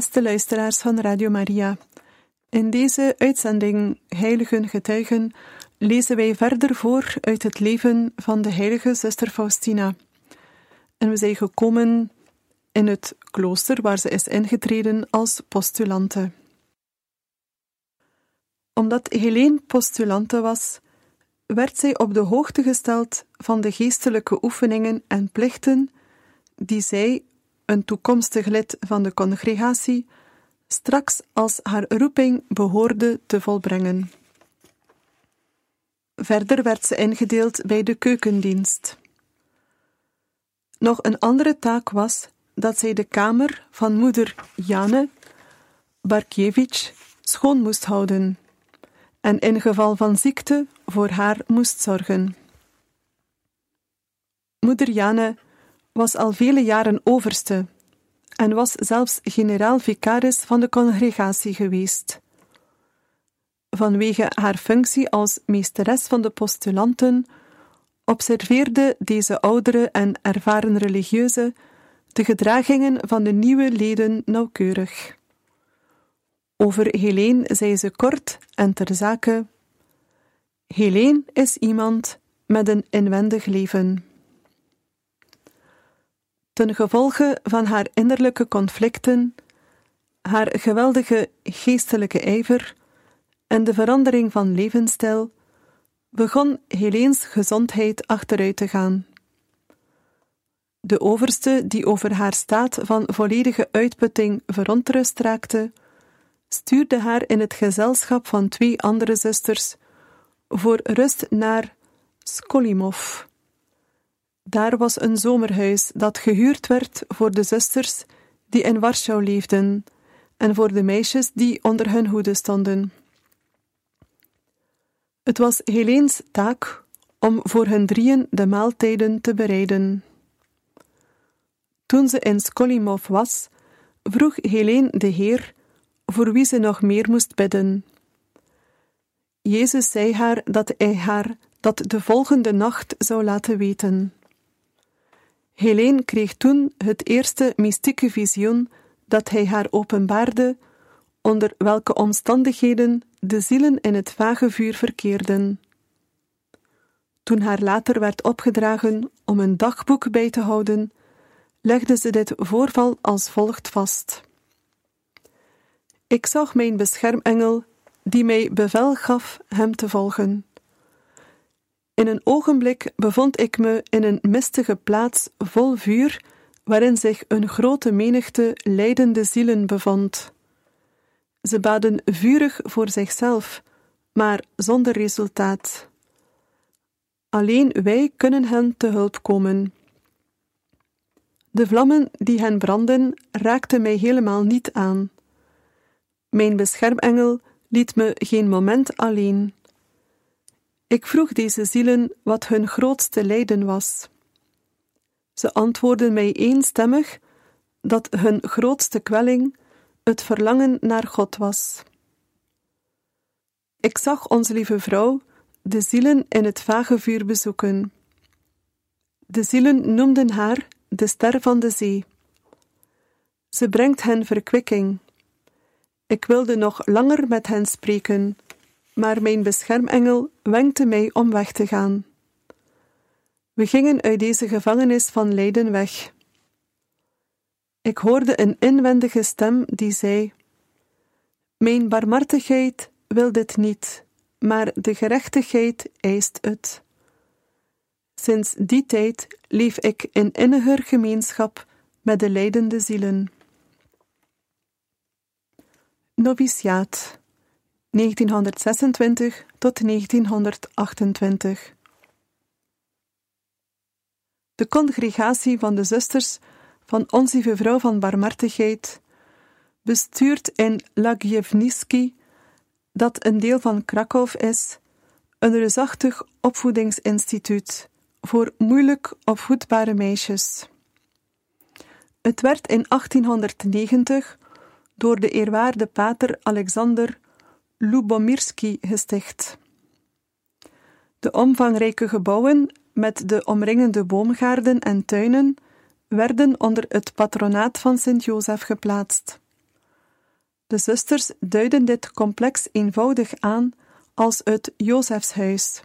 Beste luisteraars van Radio Maria, in deze uitzending Heiligen Getuigen lezen wij verder voor uit het leven van de heilige zuster Faustina. En we zijn gekomen in het klooster waar ze is ingetreden als postulante. Omdat Helene postulante was, werd zij op de hoogte gesteld van de geestelijke oefeningen en plichten die zij een toekomstig lid van de congregatie, straks als haar roeping behoorde te volbrengen. Verder werd ze ingedeeld bij de keukendienst. Nog een andere taak was dat zij de kamer van moeder Jane Barkiewicz schoon moest houden en in geval van ziekte voor haar moest zorgen. Moeder Jane was al vele jaren overste en was zelfs generaal-vicaris van de congregatie geweest. Vanwege haar functie als meesteres van de postulanten observeerde deze oudere en ervaren religieuze de gedragingen van de nieuwe leden nauwkeurig. Over Helene zei ze kort en ter zake: Helene is iemand met een inwendig leven. Ten gevolge van haar innerlijke conflicten, haar geweldige geestelijke ijver en de verandering van levensstijl, begon Heleens gezondheid achteruit te gaan. De overste, die over haar staat van volledige uitputting verontrust raakte, stuurde haar in het gezelschap van twee andere zusters voor rust naar Skolimov daar was een zomerhuis dat gehuurd werd voor de zusters die in Warschau leefden en voor de meisjes die onder hun hoede stonden. Het was Heleens taak om voor hun drieën de maaltijden te bereiden. Toen ze in Skolimov was, vroeg Helene de Heer voor wie ze nog meer moest bidden. Jezus zei haar dat hij haar dat de volgende nacht zou laten weten. Helene kreeg toen het eerste mystieke visioen dat hij haar openbaarde, onder welke omstandigheden de zielen in het vage vuur verkeerden. Toen haar later werd opgedragen om een dagboek bij te houden, legde ze dit voorval als volgt vast. Ik zag mijn beschermengel, die mij bevel gaf hem te volgen. In een ogenblik bevond ik me in een mistige plaats vol vuur, waarin zich een grote menigte lijdende zielen bevond. Ze baden vurig voor zichzelf, maar zonder resultaat. Alleen wij kunnen hen te hulp komen. De vlammen die hen brandden raakten mij helemaal niet aan. Mijn beschermengel liet me geen moment alleen. Ik vroeg deze zielen wat hun grootste lijden was. Ze antwoordden mij eenstemmig dat hun grootste kwelling het verlangen naar God was. Ik zag onze lieve vrouw de zielen in het vage vuur bezoeken. De zielen noemden haar de ster van de zee. Ze brengt hen verkwikking. Ik wilde nog langer met hen spreken, maar mijn beschermengel wenkte mij om weg te gaan. We gingen uit deze gevangenis van lijden weg. Ik hoorde een inwendige stem die zei: Mijn barmhartigheid wil dit niet, maar de gerechtigheid eist het. Sinds die tijd leef ik in inniger gemeenschap met de lijdende zielen. Noviciaat 1926 tot 1928. de congregatie van de zusters van Onze Vrouw van Barmhartigheid, bestuurd in Lagiewniski, dat een deel van Krakow is, een reusachtig opvoedingsinstituut voor moeilijk opvoedbare meisjes. Het werd in 1890 door de eerwaarde pater Alexander Lubomirski gesticht. De omvangrijke gebouwen met de omringende boomgaarden en tuinen werden onder het patronaat van Sint-Jozef geplaatst. De zusters duiden dit complex eenvoudig aan als het Jozefshuis.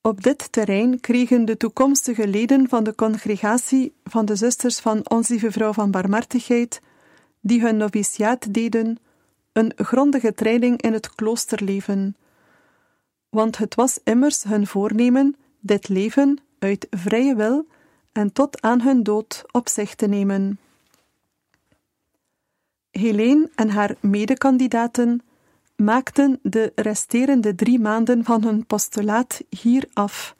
Op dit terrein kregen de toekomstige leden van de congregatie van de zusters van Onze Vrouw van Barmhartigheid, die hun noviciaat deden, een grondige training in het kloosterleven. Want het was immers hun voornemen dit leven uit vrije wil en tot aan hun dood op zich te nemen. Helene en haar medekandidaten maakten de resterende drie maanden van hun postulaat hier af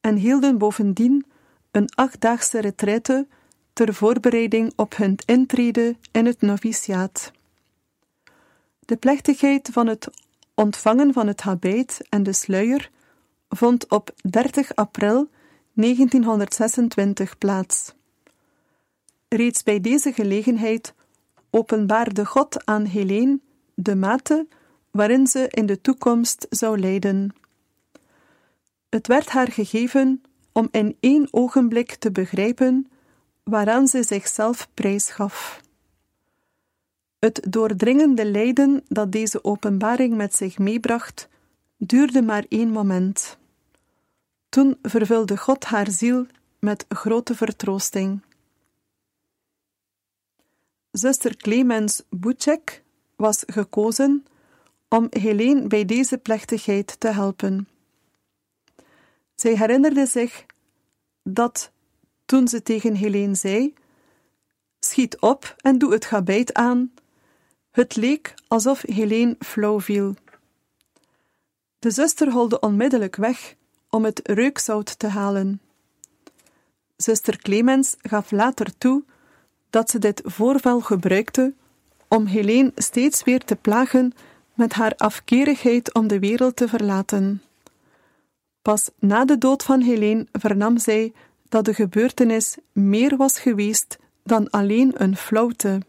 en hielden bovendien een achtdaagse retraite ter voorbereiding op hun intrede in het noviciaat. De plechtigheid van het ontvangen van het habit en de sluier vond op 30 april 1926 plaats. Reeds bij deze gelegenheid openbaarde God aan Helene de mate waarin ze in de toekomst zou leiden. Het werd haar gegeven om in één ogenblik te begrijpen waaraan ze zichzelf prijsgaf. Het doordringende lijden dat deze openbaring met zich meebracht, duurde maar één moment. Toen vervulde God haar ziel met grote vertroosting. Zuster Clemens Bucek was gekozen om Helene bij deze plechtigheid te helpen. Zij herinnerde zich dat toen ze tegen Helene zei: Schiet op en doe het gabijt aan. Het leek alsof Helene flauw viel. De zuster holde onmiddellijk weg om het reukzout te halen. Zuster Clemens gaf later toe dat ze dit voorval gebruikte om Helene steeds weer te plagen met haar afkerigheid om de wereld te verlaten. Pas na de dood van Helene vernam zij dat de gebeurtenis meer was geweest dan alleen een flauwte.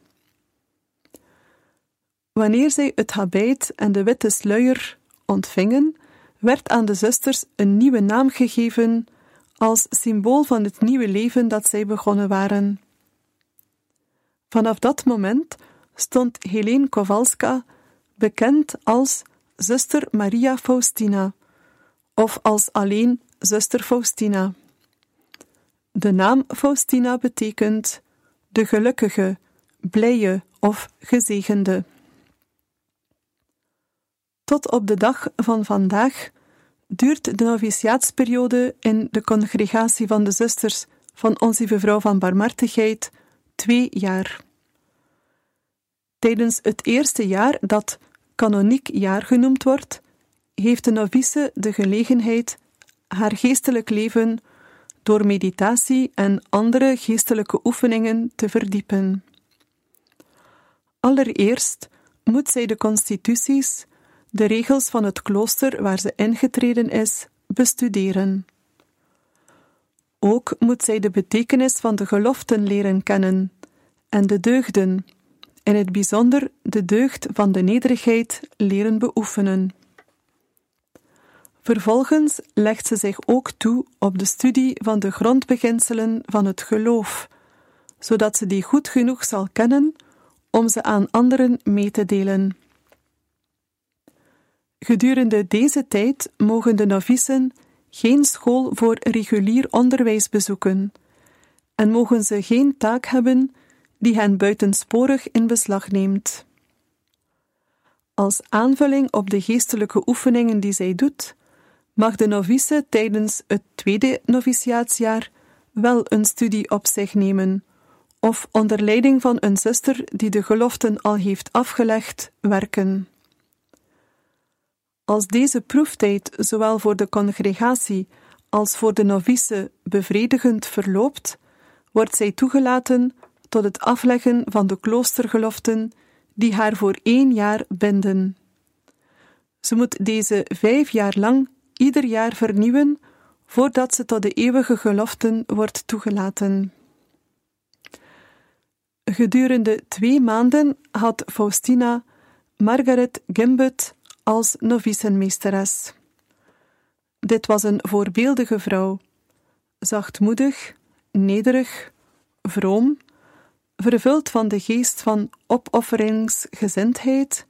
Wanneer zij het habit en de witte sluier ontvingen, werd aan de zusters een nieuwe naam gegeven als symbool van het nieuwe leven dat zij begonnen waren. Vanaf dat moment stond Helene Kowalska bekend als zuster Maria Faustina of als alleen zuster Faustina. De naam Faustina betekent de gelukkige, blije of gezegende. Tot op de dag van vandaag duurt de noviciaatsperiode in de congregatie van de zusters van Onze Vrouw van Barmhartigheid twee jaar. Tijdens het eerste jaar, dat kanoniek jaar genoemd wordt, heeft de novice de gelegenheid haar geestelijk leven door meditatie en andere geestelijke oefeningen te verdiepen. Allereerst moet zij de constituties, de regels van het klooster waar ze ingetreden is, bestuderen. Ook moet zij de betekenis van de geloften leren kennen en de deugden, in het bijzonder de deugd van de nederigheid leren beoefenen. Vervolgens legt ze zich ook toe op de studie van de grondbeginselen van het geloof, zodat ze die goed genoeg zal kennen om ze aan anderen mee te delen. Gedurende deze tijd mogen de novicen geen school voor regulier onderwijs bezoeken en mogen ze geen taak hebben die hen buitensporig in beslag neemt. Als aanvulling op de geestelijke oefeningen die zij doet, mag de novice tijdens het tweede noviciaatsjaar wel een studie op zich nemen, of onder leiding van een zuster die de geloften al heeft afgelegd, werken. Als deze proeftijd zowel voor de congregatie als voor de novice bevredigend verloopt, wordt zij toegelaten tot het afleggen van de kloostergeloften die haar voor één jaar binden. Ze moet deze vijf jaar lang ieder jaar vernieuwen voordat ze tot de eeuwige geloften wordt toegelaten. Gedurende twee maanden had Faustina Margaret Gimbut als novicenmeesteres. Dit was een voorbeeldige vrouw, zachtmoedig, nederig, vroom, vervuld van de geest van opofferingsgezindheid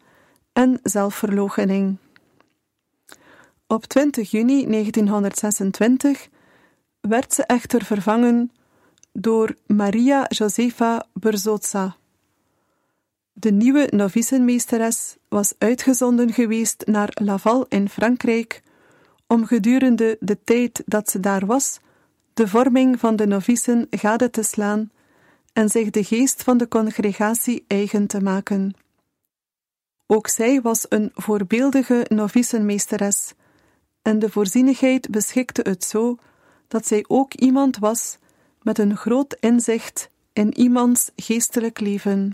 en zelfverloochening. Op 20 juni 1926 werd ze echter vervangen door Maria Josefa Berzotza. De nieuwe novicenmeesteres was uitgezonden geweest naar Laval in Frankrijk om gedurende de tijd dat ze daar was de vorming van de novicen gade te slaan en zich de geest van de congregatie eigen te maken. Ook zij was een voorbeeldige novicenmeesteres, en de voorzienigheid beschikte het zo dat zij ook iemand was met een groot inzicht in iemands geestelijk leven.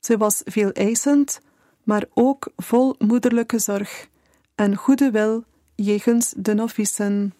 Ze was veel eisend, maar ook vol moederlijke zorg en goede wil jegens de novicen.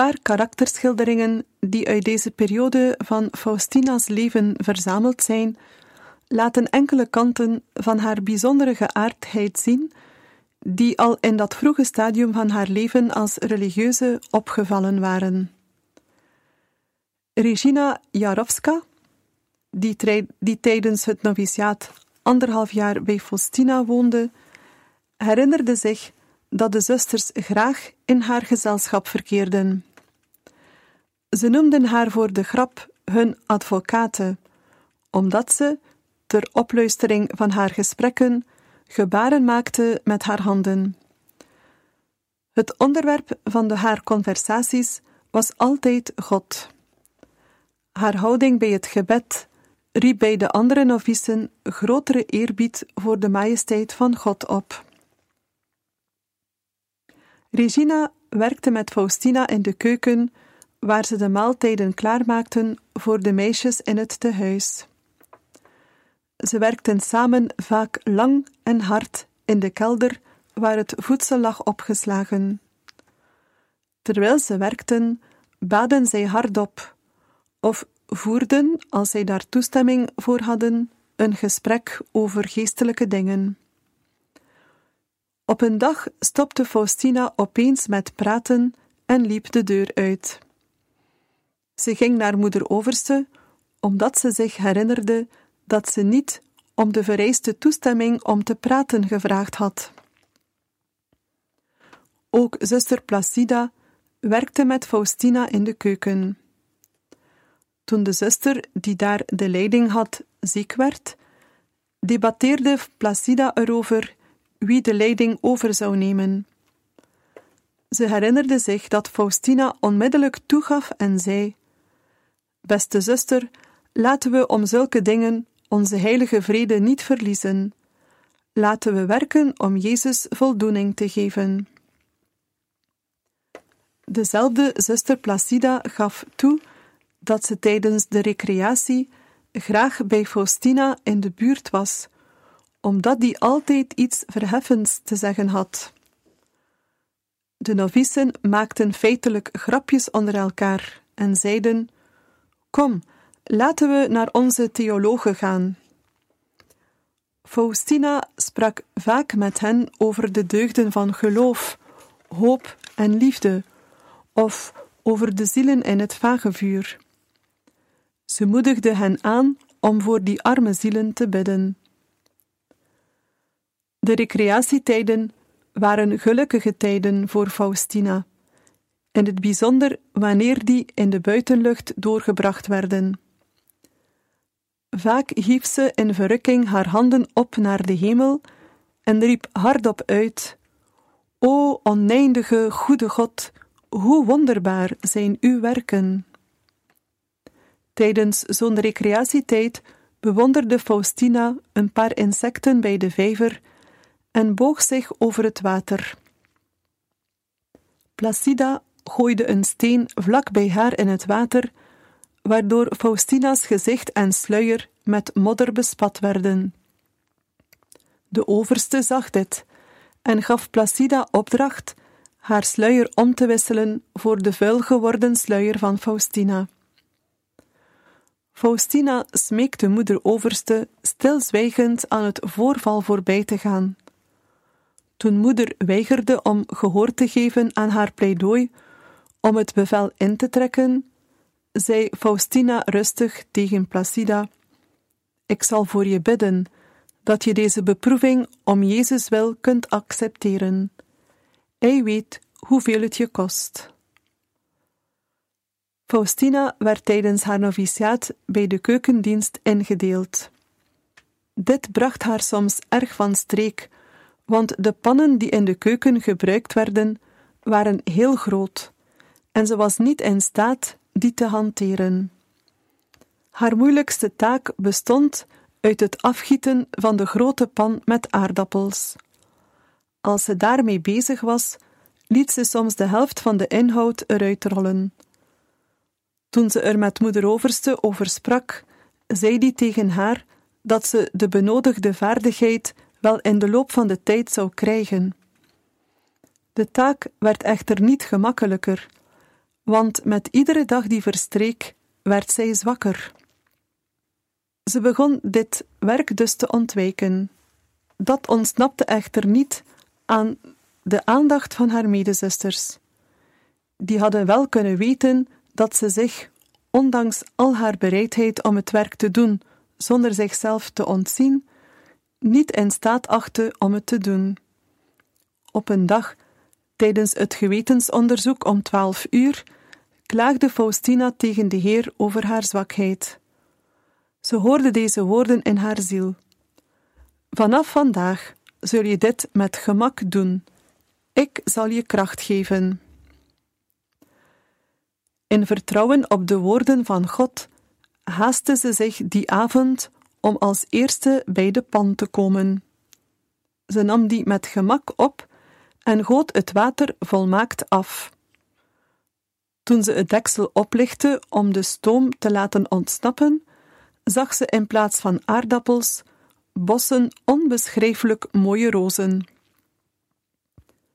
Paar karakterschilderingen die uit deze periode van Faustina's leven verzameld zijn, laten enkele kanten van haar bijzondere geaardheid zien, die al in dat vroege stadium van haar leven als religieuze opgevallen waren. Regina Jarowska, die, die tijdens het noviciaat anderhalf jaar bij Faustina woonde, herinnerde zich dat de zusters graag in haar gezelschap verkeerden. Ze noemden haar voor de grap hun advocate, omdat ze, ter opluistering van haar gesprekken, gebaren maakte met haar handen. Het onderwerp van de haar conversaties was altijd God. Haar houding bij het gebed riep bij de andere novicen grotere eerbied voor de majesteit van God op. Regina werkte met Faustina in de keuken, waar ze de maaltijden klaarmaakten voor de meisjes in het tehuis. Ze werkten samen vaak lang en hard in de kelder waar het voedsel lag opgeslagen. Terwijl ze werkten, baden zij hardop of voerden, als zij daar toestemming voor hadden, een gesprek over geestelijke dingen. Op een dag stopte Faustina opeens met praten en liep de deur uit. Ze ging naar moeder Overste, omdat ze zich herinnerde dat ze niet om de vereiste toestemming om te praten gevraagd had. Ook zuster Placida werkte met Faustina in de keuken. Toen de zuster die daar de leiding had ziek werd, debatteerde Placida erover wie de leiding over zou nemen. Ze herinnerde zich dat Faustina onmiddellijk toegaf en zei: Beste zuster, laten we om zulke dingen onze heilige vrede niet verliezen. Laten we werken om Jezus voldoening te geven. Dezelfde zuster Placida gaf toe dat ze tijdens de recreatie graag bij Faustina in de buurt was, omdat die altijd iets verheffends te zeggen had. De novicen maakten feitelijk grapjes onder elkaar en zeiden: Kom, laten we naar onze theologen gaan. Faustina sprak vaak met hen over de deugden van geloof, hoop en liefde, of over de zielen in het vagevuur. Ze moedigde hen aan om voor die arme zielen te bidden. De recreatietijden waren gelukkige tijden voor Faustina, in het bijzonder wanneer die in de buitenlucht doorgebracht werden. Vaak hief ze in verrukking haar handen op naar de hemel en riep hardop uit: O oneindige goede God, hoe wonderbaar zijn uw werken! Tijdens zo'n recreatietijd bewonderde Faustina een paar insecten bij de vijver en boog zich over het water. Placida gooide een steen vlak bij haar in het water, waardoor Faustina's gezicht en sluier met modder bespat werden. De overste zag dit en gaf Placida opdracht haar sluier om te wisselen voor de vuil geworden sluier van Faustina. Faustina smeekte moeder overste stilzwijgend aan het voorval voorbij te gaan. Toen moeder weigerde om gehoor te geven aan haar pleidooi om het bevel in te trekken, zei Faustina rustig tegen Placida: Ik zal voor je bidden dat je deze beproeving om Jezus wil kunt accepteren. Hij weet hoeveel het je kost. Faustina werd tijdens haar noviciaat bij de keukendienst ingedeeld. Dit bracht haar soms erg van streek, want de pannen die in de keuken gebruikt werden, waren heel groot, en ze was niet in staat die te hanteren. Haar moeilijkste taak bestond uit het afgieten van de grote pan met aardappels. Als ze daarmee bezig was, liet ze soms de helft van de inhoud eruit rollen. Toen ze er met moeder Overste over sprak, zei die tegen haar dat ze de benodigde vaardigheid wel in de loop van de tijd zou krijgen. De taak werd echter niet gemakkelijker, want met iedere dag die verstreek, werd zij zwakker. Ze begon dit werk dus te ontwijken. Dat ontsnapte echter niet aan de aandacht van haar medezusters. Die hadden wel kunnen weten dat ze zich, ondanks al haar bereidheid om het werk te doen zonder zichzelf te ontzien, niet in staat achtte om het te doen. Op een dag, tijdens het gewetensonderzoek om twaalf uur, klaagde Faustina tegen de Heer over haar zwakheid. Ze hoorde deze woorden in haar ziel. Vanaf vandaag zul je dit met gemak doen. Ik zal je kracht geven. In vertrouwen op de woorden van God haastte ze zich die avond om als eerste bij de pan te komen. Ze nam die met gemak op en goot het water volmaakt af. Toen ze het deksel oplichtte om de stoom te laten ontsnappen, zag ze in plaats van aardappels bossen onbeschrijfelijk mooie rozen.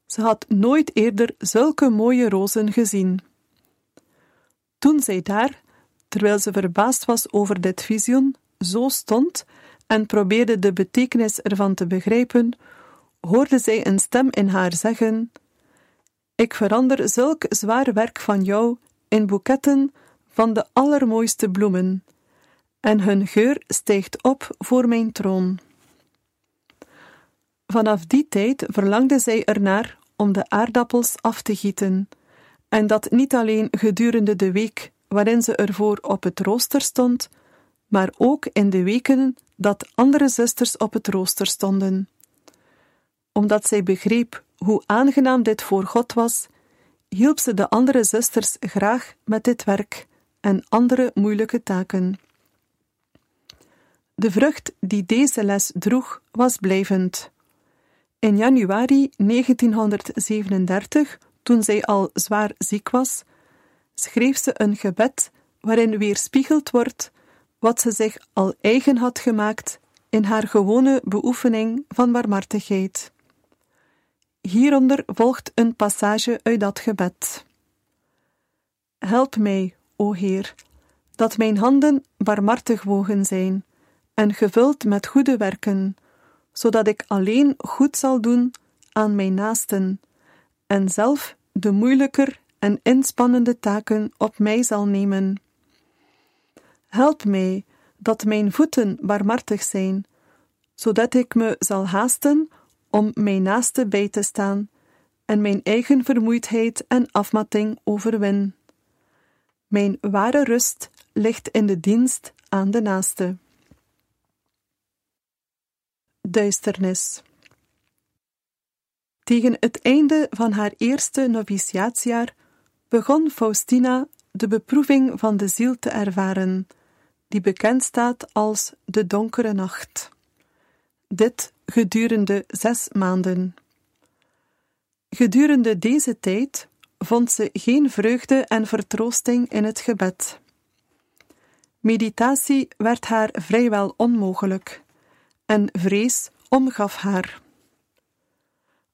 Ze had nooit eerder zulke mooie rozen gezien. Toen zij daar, terwijl ze verbaasd was over dit visioen, zo stond en probeerde de betekenis ervan te begrijpen, hoorde zij een stem in haar zeggen: Ik verander zulk zwaar werk van jou in boeketten van de allermooiste bloemen, en hun geur stijgt op voor mijn troon. Vanaf die tijd verlangde zij ernaar om de aardappels af te gieten, en dat niet alleen gedurende de week waarin ze ervoor op het rooster stond, maar ook in de weken dat andere zusters op het rooster stonden. Omdat zij begreep hoe aangenaam dit voor God was, hielp ze de andere zusters graag met dit werk en andere moeilijke taken. De vrucht die deze les droeg was blijvend. In januari 1937, toen zij al zwaar ziek was, schreef ze een gebed waarin weerspiegeld wordt wat ze zich al eigen had gemaakt in haar gewone beoefening van barmhartigheid. Hieronder volgt een passage uit dat gebed. Help mij, o Heer, dat mijn handen barmhartig wogen zijn en gevuld met goede werken, zodat ik alleen goed zal doen aan mijn naasten en zelf de moeilijker en inspannende taken op mij zal nemen. Help mij dat mijn voeten barmhartig zijn, zodat ik me zal haasten om mijn naaste bij te staan en mijn eigen vermoeidheid en afmatting overwin. Mijn ware rust ligt in de dienst aan de naaste. Duisternis. Tegen het einde van haar eerste noviciaatsjaar begon Faustina de beproeving van de ziel te ervaren, die bekend staat als de donkere nacht. Dit gedurende zes maanden. Gedurende deze tijd vond ze geen vreugde en vertroosting in het gebed. Meditatie werd haar vrijwel onmogelijk en vrees omgaf haar.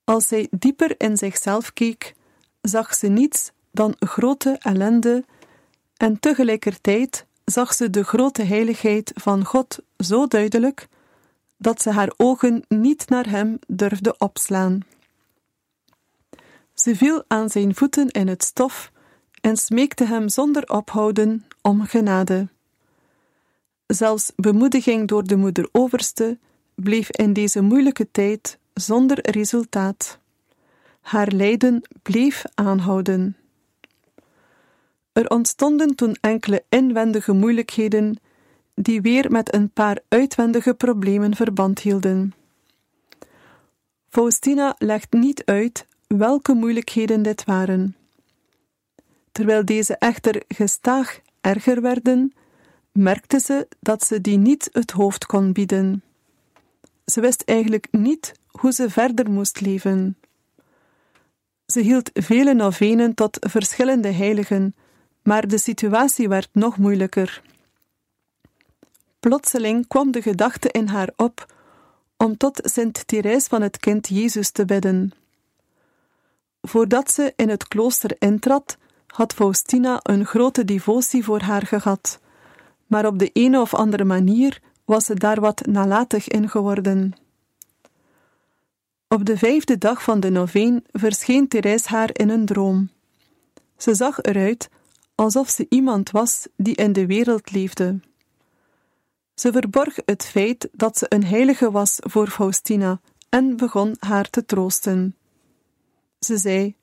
Als zij dieper in zichzelf keek, zag ze niets dan grote ellende en tegelijkertijd zag ze de grote heiligheid van God zo duidelijk dat ze haar ogen niet naar hem durfde opslaan. Ze viel aan zijn voeten in het stof en smeekte hem zonder ophouden om genade. Zelfs bemoediging door de moeder overste bleef in deze moeilijke tijd zonder resultaat. Haar lijden bleef aanhouden. Er ontstonden toen enkele inwendige moeilijkheden die weer met een paar uitwendige problemen verband hielden. Faustina legt niet uit welke moeilijkheden dit waren. Terwijl deze echter gestaag erger werden, merkte ze dat ze die niet het hoofd kon bieden. Ze wist eigenlijk niet hoe ze verder moest leven. Ze hield vele novenen tot verschillende heiligen, maar de situatie werd nog moeilijker. Plotseling kwam de gedachte in haar op om tot Sint Therese van het kind Jezus te bidden. Voordat ze in het klooster intrad, had Faustina een grote devotie voor haar gehad, maar op de een of andere manier was ze daar wat nalatig in geworden. Op de vijfde dag van de noveen verscheen Therese haar in een droom. Ze zag eruit alsof ze iemand was die in de wereld leefde. Ze verborg het feit dat ze een heilige was voor Faustina en begon haar te troosten. Ze zei: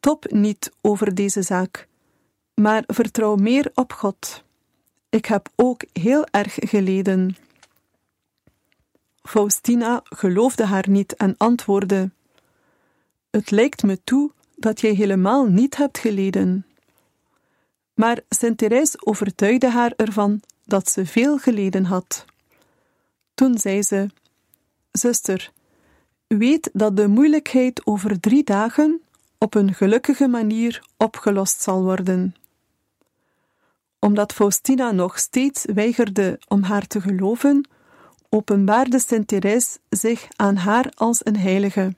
Top niet over deze zaak, maar vertrouw meer op God. Ik heb ook heel erg geleden. Faustina geloofde haar niet en antwoordde: Het lijkt me toe dat jij helemaal niet hebt geleden. Maar Sint Therese overtuigde haar ervan dat ze veel geleden had. Toen zei ze: Zuster, weet dat de moeilijkheid over drie dagen op een gelukkige manier opgelost zal worden. Omdat Faustina nog steeds weigerde om haar te geloven, openbaarde Sint Therese zich aan haar als een heilige.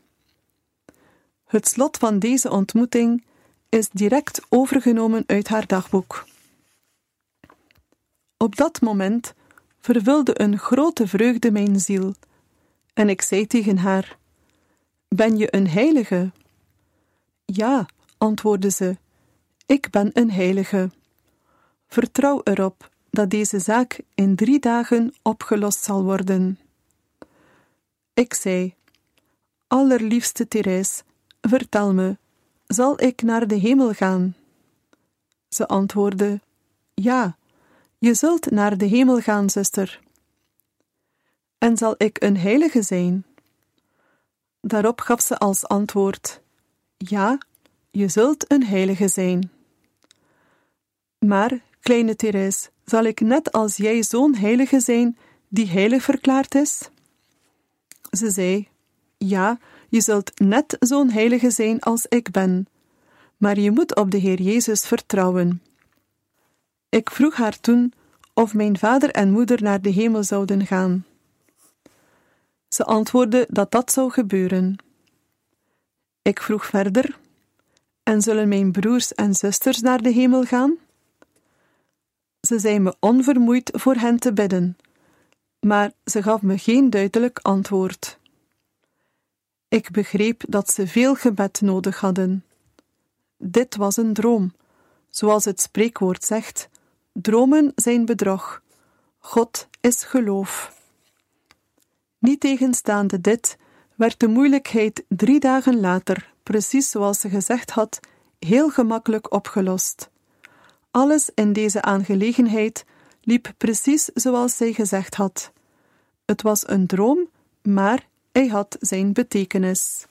Het slot van deze ontmoeting is direct overgenomen uit haar dagboek. Op dat moment vervulde een grote vreugde mijn ziel, en ik zei tegen haar: Ben je een heilige? Ja, antwoordde ze, ik ben een heilige. Vertrouw erop dat deze zaak in drie dagen opgelost zal worden. Ik zei: Allerliefste Therese, vertel me, zal ik naar de hemel gaan? Ze antwoordde: Ja, je zult naar de hemel gaan, zuster. En zal ik een heilige zijn? Daarop gaf ze als antwoord: Ja, je zult een heilige zijn. Maar, kleine Therese, zal ik net als jij zo'n heilige zijn die heilig verklaard is? Ze zei: Ja, je zult net zo'n heilige zijn als ik ben, maar je moet op de Heer Jezus vertrouwen. Ik vroeg haar toen of mijn vader en moeder naar de hemel zouden gaan. Ze antwoordde dat dat zou gebeuren. Ik vroeg verder: En zullen mijn broers en zusters naar de hemel gaan? Ze zei me onvermoeid voor hen te bidden, maar ze gaf me geen duidelijk antwoord. Ik begreep dat ze veel gebed nodig hadden. Dit was een droom, zoals het spreekwoord zegt: dromen zijn bedrog, God is geloof. Niet tegenstaande dit, werd de moeilijkheid drie dagen later, precies zoals ze gezegd had, heel gemakkelijk opgelost. Alles in deze aangelegenheid liep precies zoals zij gezegd had. Het was een droom, maar hij had zijn betekenis.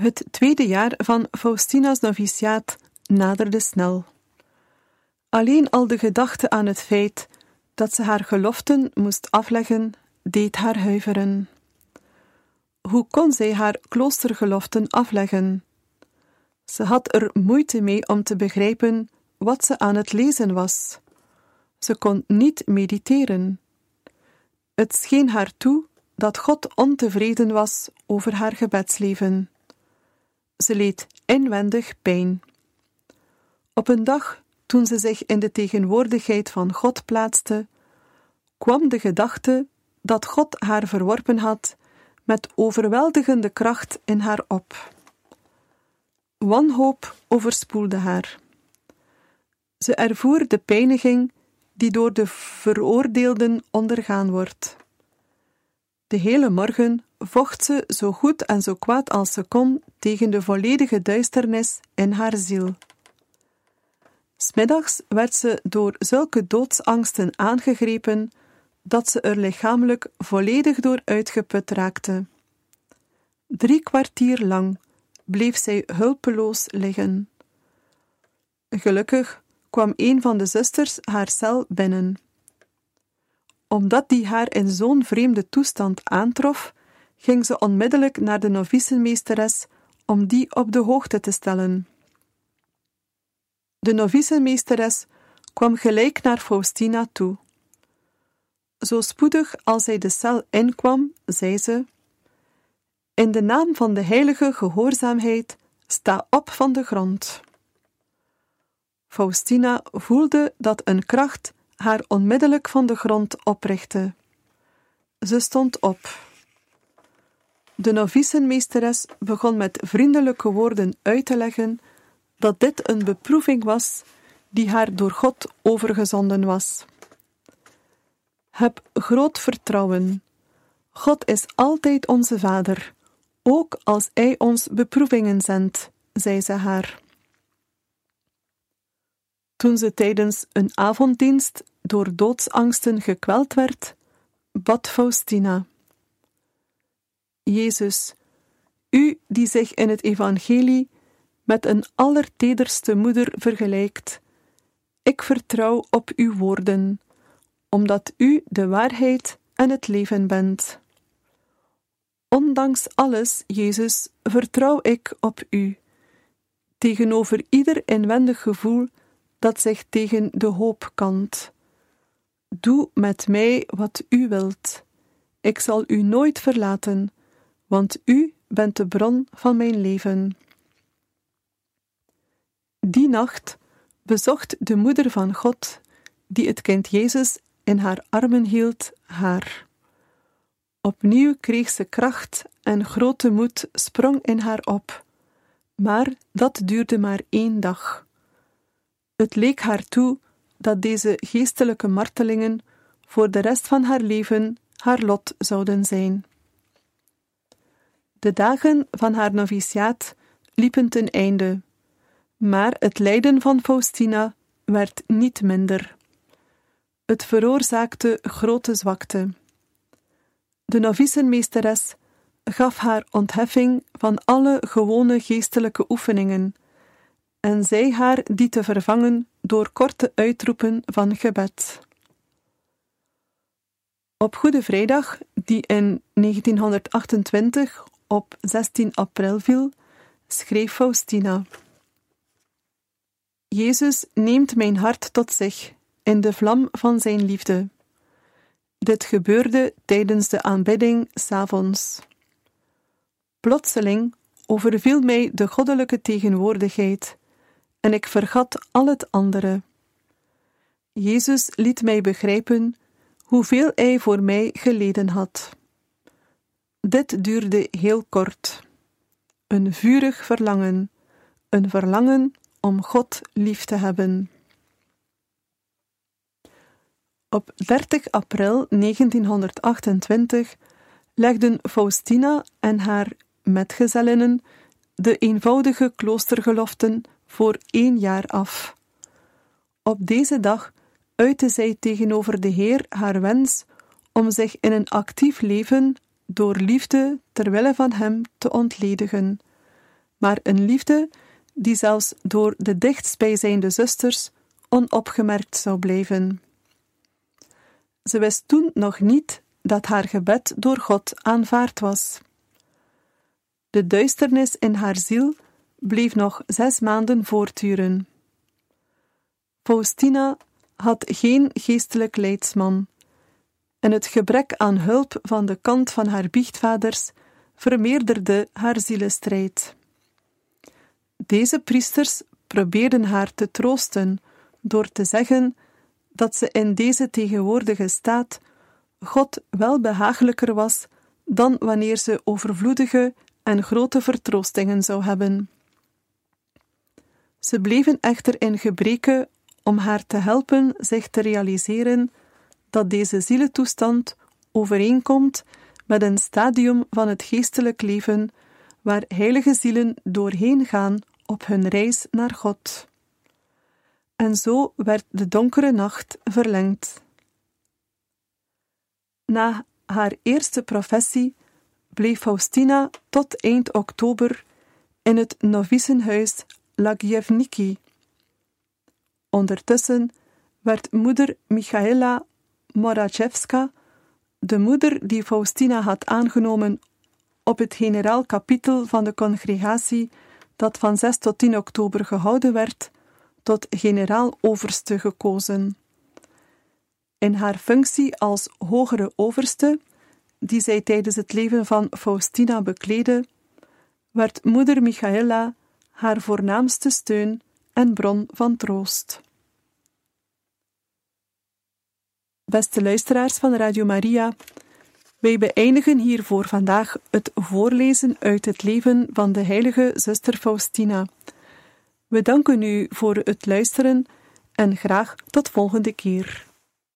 Het tweede jaar van Faustina's noviciaat naderde snel. Alleen al de gedachte aan het feit dat ze haar geloften moest afleggen, deed haar huiveren. Hoe kon zij haar kloostergeloften afleggen? Ze had er moeite mee om te begrijpen wat ze aan het lezen was. Ze kon niet mediteren. Het scheen haar toe dat God ontevreden was over haar gebedsleven. Ze leed inwendig pijn. Op een dag, toen ze zich in de tegenwoordigheid van God plaatste, kwam de gedachte dat God haar verworpen had met overweldigende kracht in haar op. Wanhoop overspoelde haar. Ze ervoer de pijniging die door de veroordeelden ondergaan wordt. De hele morgen vocht ze zo goed en zo kwaad als ze kon tegen de volledige duisternis in haar ziel. Smiddags werd ze door zulke doodsangsten aangegrepen dat ze er lichamelijk volledig door uitgeput raakte. Drie kwartier lang bleef zij hulpeloos liggen. Gelukkig kwam een van de zusters haar cel binnen. Omdat die haar in zo'n vreemde toestand aantrof, ging ze onmiddellijk naar de novicenmeesteres om die op de hoogte te stellen. De novicenmeesteres kwam gelijk naar Faustina toe. Zo spoedig als zij de cel inkwam, zei ze: In de naam van de heilige gehoorzaamheid, sta op van de grond. Faustina voelde dat een kracht haar onmiddellijk van de grond oprichtte. Ze stond op. De novicenmeesteres begon met vriendelijke woorden uit te leggen dat dit een beproeving was die haar door God overgezonden was. Heb groot vertrouwen. God is altijd onze Vader, ook als Hij ons beproevingen zendt, zei ze haar. Toen ze tijdens een avonddienst door doodsangsten gekweld werd, bad Faustina. Jezus, u die zich in het evangelie met een allertederste moeder vergelijkt, ik vertrouw op uw woorden, omdat u de waarheid en het leven bent. Ondanks alles, Jezus, vertrouw ik op u, tegenover ieder inwendig gevoel dat zich tegen de hoop kant. Doe met mij wat u wilt. Ik zal u nooit verlaten, want u bent de bron van mijn leven. Die nacht bezocht de moeder van God, die het kind Jezus in haar armen hield, haar. Opnieuw kreeg ze kracht en grote moed sprong in haar op. Maar dat duurde maar één dag. Het leek haar toe dat deze geestelijke martelingen voor de rest van haar leven haar lot zouden zijn. De dagen van haar noviciaat liepen ten einde, maar het lijden van Faustina werd niet minder. Het veroorzaakte grote zwakte. De novicenmeesteres gaf haar ontheffing van alle gewone geestelijke oefeningen en zei haar die te vervangen door korte uitroepen van gebed. Op Goede Vrijdag, die in 1928 op 16 april viel, schreef Faustina: Jezus neemt mijn hart tot zich in de vlam van zijn liefde. Dit gebeurde tijdens de aanbidding s'avonds. Plotseling overviel mij de goddelijke tegenwoordigheid en ik vergat al het andere. Jezus liet mij begrijpen hoeveel hij voor mij geleden had. Dit duurde heel kort. Een vurig verlangen, een verlangen om God lief te hebben. Op 30 april 1928 legden Faustina en haar metgezellinnen de eenvoudige kloostergeloften voor één jaar af. Op deze dag uitte zij tegenover de Heer haar wens om zich in een actief leven door liefde ter wille van Hem te ontledigen, maar een liefde die zelfs door de dichtstbijzijnde zusters onopgemerkt zou blijven. Ze wist toen nog niet dat haar gebed door God aanvaard was. De duisternis in haar ziel bleef nog zes maanden voortduren. Faustina had geen geestelijk leidsman, en het gebrek aan hulp van de kant van haar biechtvaders vermeerderde haar zielenstrijd. Deze priesters probeerden haar te troosten door te zeggen dat ze in deze tegenwoordige staat God wel behagelijker was dan wanneer ze overvloedige en grote vertroostingen zou hebben. Ze bleven echter in gebreke om haar te helpen zich te realiseren dat deze zielentoestand overeenkomt met een stadium van het geestelijk leven waar heilige zielen doorheen gaan op hun reis naar God. En zo werd de donkere nacht verlengd. Na haar eerste professie bleef Faustina tot eind oktober in het novicenhuis Lagievniki. Ondertussen werd moeder Michaela Morachevska, de moeder die Faustina had aangenomen op het generaal kapitel van de congregatie dat van 6 tot 10 oktober gehouden werd, tot generaal-overste gekozen. In haar functie als hogere overste, die zij tijdens het leven van Faustina bekleedde, werd moeder Michaela haar voornaamste steun en bron van troost. Beste luisteraars van Radio Maria, wij beëindigen hier voor vandaag het voorlezen uit het leven van de heilige zuster Faustina. We danken u voor het luisteren en graag tot volgende keer.